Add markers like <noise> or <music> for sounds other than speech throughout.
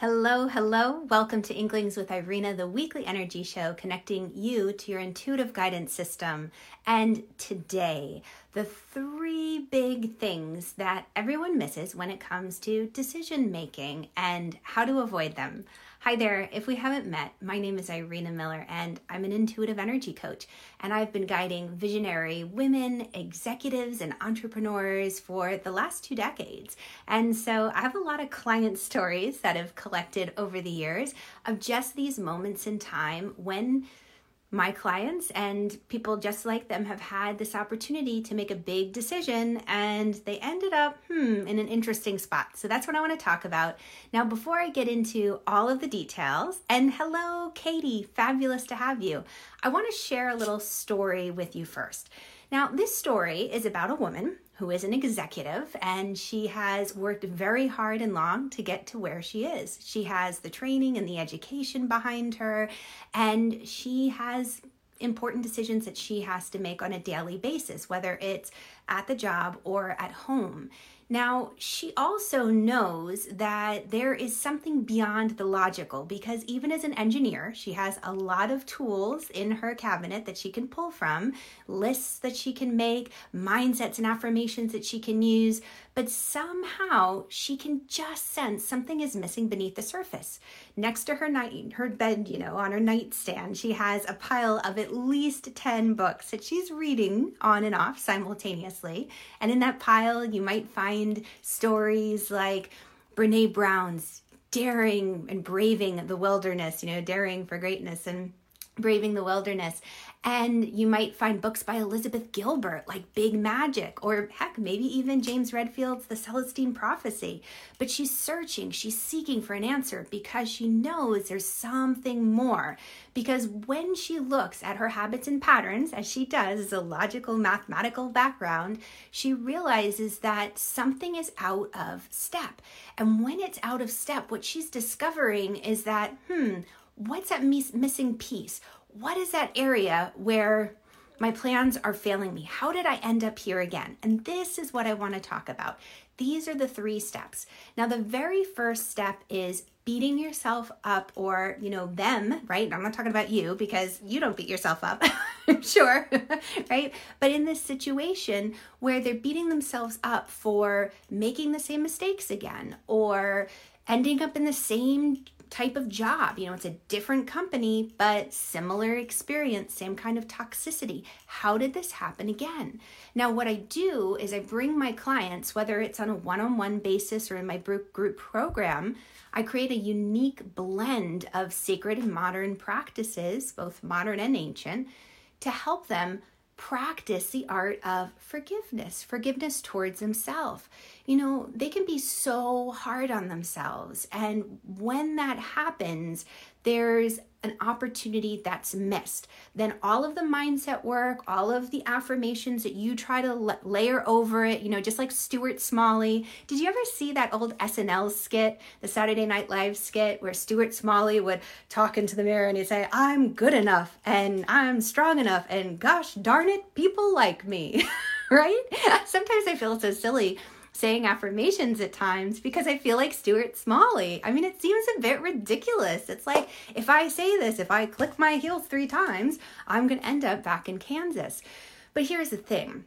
Hello, hello. Welcome to Inklings with Irina, the weekly energy show connecting you to your intuitive guidance system. And today, the three big things that everyone misses when it comes to decision making and how to avoid them. Hi there. If we haven't met, my name is Irina Miller and I'm an intuitive energy coach. And I've been guiding visionary women, executives, and entrepreneurs for the last two decades. And so I have a lot of client <laughs> stories that have collected over the years of just these moments in time when my clients and people just like them have had this opportunity to make a big decision and they ended up hmm in an interesting spot. So that's what i want to talk about. Now before i get into all of the details and hello katie fabulous to have you i want to share a little story with you first now this story is about a woman who is an executive and she has worked very hard and long to get to where she is. She has the training and the education behind her, and she has important decisions that she has to make on a daily basis, whether it's at the job or at home. Now, she also knows that there is something beyond the logical because even as an engineer, she has a lot of tools in her cabinet that she can pull from, lists that she can make, mindsets and affirmations that she can use, but somehow she can just sense something is missing beneath the surface. Next to her night her bed, you know, on her nightstand, she has a pile of at least 10 books that she's reading on and off simultaneously. And in that pile, you might find stories like Brene Brown's daring and braving the wilderness, you know, daring for greatness. And braving the wilderness. And you might find books by Elizabeth Gilbert, like Big Magic, or heck, maybe even James Redfield's The Celestine Prophecy. But she's searching, she's seeking for an answer because she knows there's something more. Because when she looks at her habits and patterns, as she does as a logical mathematical background, she realizes that something is out of step. And when it's out of step, what she's discovering is that, hmm, what's that mis- missing piece? what is that area where my plans are failing me? How did I end up here again? And this is what I want to talk about. These are the three steps. Now, the very first step is beating yourself up or, you know, them, right? I'm not talking about you because you don't beat yourself up, <laughs> sure, <laughs> right? But in this situation where they're beating themselves up for making the same mistakes again or ending up in the same type of job. You know, it's a different company, but similar experience, same kind of toxicity. How did this happen again? Now, what I do is I bring my clients, whether it's on a one on one basis or in my group program, I create a unique blend of sacred and modern practices, both modern and ancient, to help them practice the art of forgiveness, forgiveness towards themselves. You know, they can be so hard on themselves. And when that happens, there's an opportunity that's missed. Then all of the mindset work, all of the affirmations that you try to layer over it, you know, just like Stuart Smalley. Did you ever see that old SNL skit, the Saturday Night Live skit, where Stuart Smalley would talk into the mirror and he'd say, I'm good enough and I'm strong enough and gosh darn it, people like me, <laughs> right? Sometimes I feel so silly saying affirmations at times because I feel like Stuart Smalley. I mean, it seems a bit ridiculous. It's like if I say this, if I click my heels three times, I'm going to end up back in Kansas. But here's the thing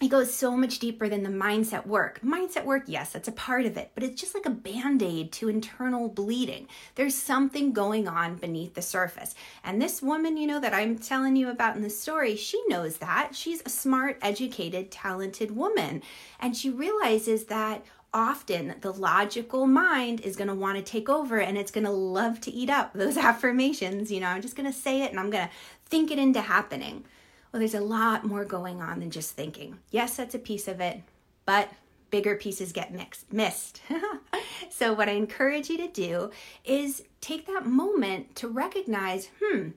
it goes so much deeper than the mindset work. Mindset work, yes, that's a part of it, but it's just like a band aid to internal bleeding. There's something going on beneath the surface. And this woman, you know, that I'm telling you about in the story, she knows that. She's a smart, educated, talented woman. And she realizes that often the logical mind is going to want to take over and it's going to love to eat up those <laughs> affirmations. You know, I'm just going to say it and I'm going to think it into happening. Well, there's a lot more going on than just thinking. Yes, that's a piece of it, but bigger pieces get mixed, missed. <laughs> so, what I encourage you to do is take that moment to recognize, hmm,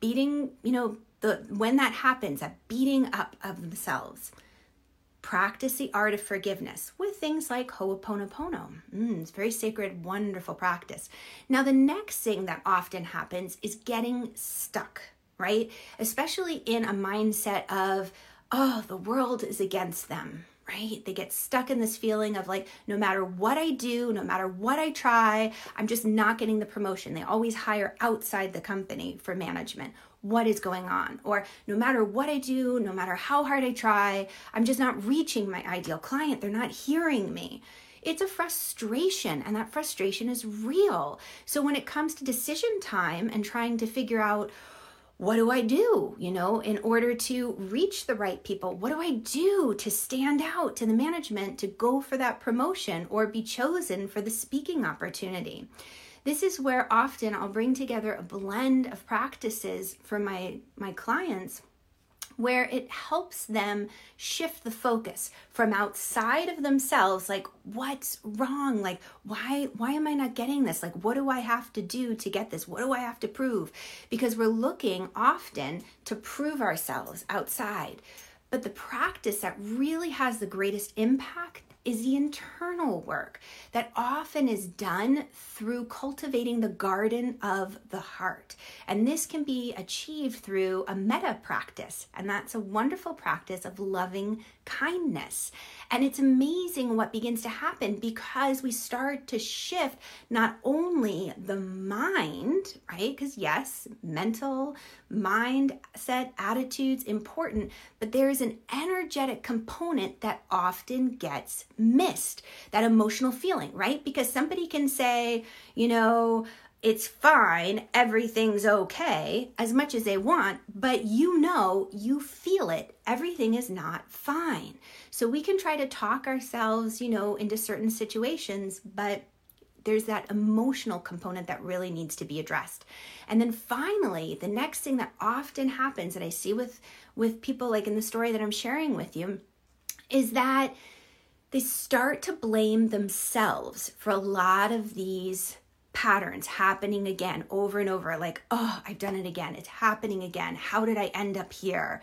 beating, you know, the when that happens, that beating up of themselves. Practice the art of forgiveness with things like Ho'oponopono. Mm, it's very sacred, wonderful practice. Now, the next thing that often happens is getting stuck right? Especially in a mindset of, oh, the world is against them, right? They get stuck in this feeling of like, no matter what I do, no matter what I try, I'm just not getting the promotion. They always hire outside the company for management. What is going on? Or no matter what I do, no matter how hard I try, I'm just not reaching my ideal client. They're not hearing me. It's a frustration, and that frustration is real. So when it comes to decision time and trying to figure out, what do I do, you know, in order to reach the right people? What do I do to stand out to the management to go for that promotion or be chosen for the speaking opportunity? This is where often I'll bring together a blend of practices for my my clients where it helps them shift the focus from outside of themselves like what's wrong? Like why why am i not getting this? Like what do i have to do to get this? What do i have to prove? Because we're looking often to prove ourselves outside. But the practice that really has the greatest impact is the internal work that often is done through cultivating the garden of the heart. And this can be achieved through a metta practice, and that's a wonderful practice of loving kindness. And it's amazing what begins to happen because we start to shift not only the mind, right? Because, yes, mental, mindset, attitudes, important, but there's an energetic component that often gets missed that emotional feeling, right? Because somebody can say, you know, it's fine, everything's okay, as much as they want, but you know, you feel it, everything is not fine. So we can try to talk ourselves, you know, into certain situations, but there's that emotional component that really needs to be addressed. And then finally, the next thing that often happens that I see with with people like in the story that I'm sharing with you is that they start to blame themselves for a lot of these patterns happening again over and over like oh i've done it again. It's happening again. How did i end up here?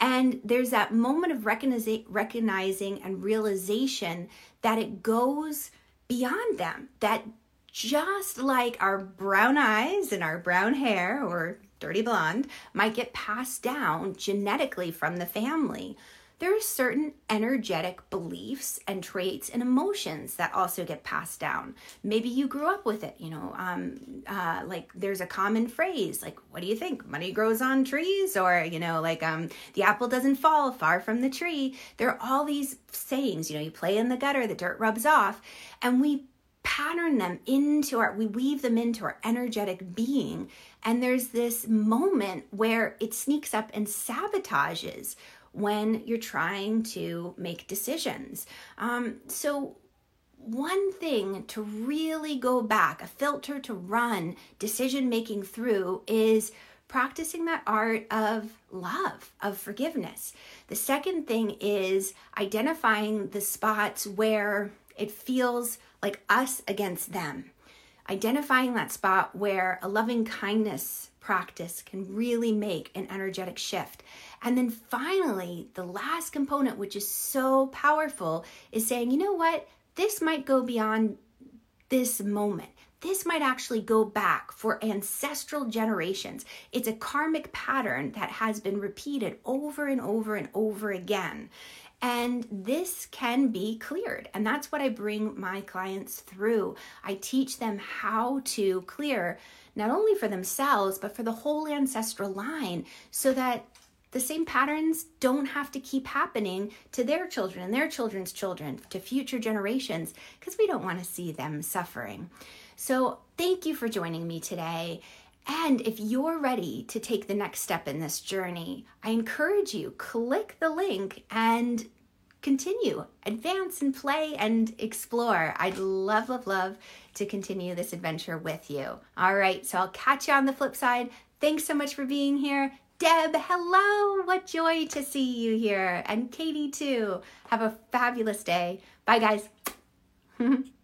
And there's that moment of recognizing and realization that it goes beyond them that just like our brown eyes and our brown hair or dirty blonde might get passed down genetically from the family there are certain energetic beliefs and traits and emotions that also get passed down. Maybe you grew up with it, you know, um, uh, like there's a common phrase, like, what do you think? Money grows on trees? Or, you know, like, um, the apple doesn't fall far from the tree. There are all these sayings, you know, you play in the gutter, the dirt rubs off. And we pattern them into our, we weave them into our energetic being. And there's this moment where it sneaks up and sabotages when you're trying to make decisions. Um, so, one thing to really go back, a filter to run decision making through is practicing that art of love, of forgiveness. The second thing is identifying the spots where it feels like us against them. Identifying that spot where a loving kindness practice can really make an energetic shift. And then finally, the last component, which is so powerful, is saying, you know what? This might go beyond this moment. This might actually go back for ancestral generations. It's a karmic pattern that has been repeated over and over and over again. And this can be cleared. And that's what I bring my clients through. I teach them how to clear not only for themselves, but for the whole ancestral line so that the same patterns don't have to keep happening to their children and their children's children, to future generations, because we don't want to see them suffering. So, thank you for joining me today. And if you're ready to take the next step in this journey, I encourage you click the link and continue, advance and play and explore. I'd love, love, love to continue this adventure with you. All right, so I'll catch you on the flip side. Thanks so much for being here. Deb, hello. What joy to see you here. And Katie, too. Have a fabulous day. Bye, guys. <laughs>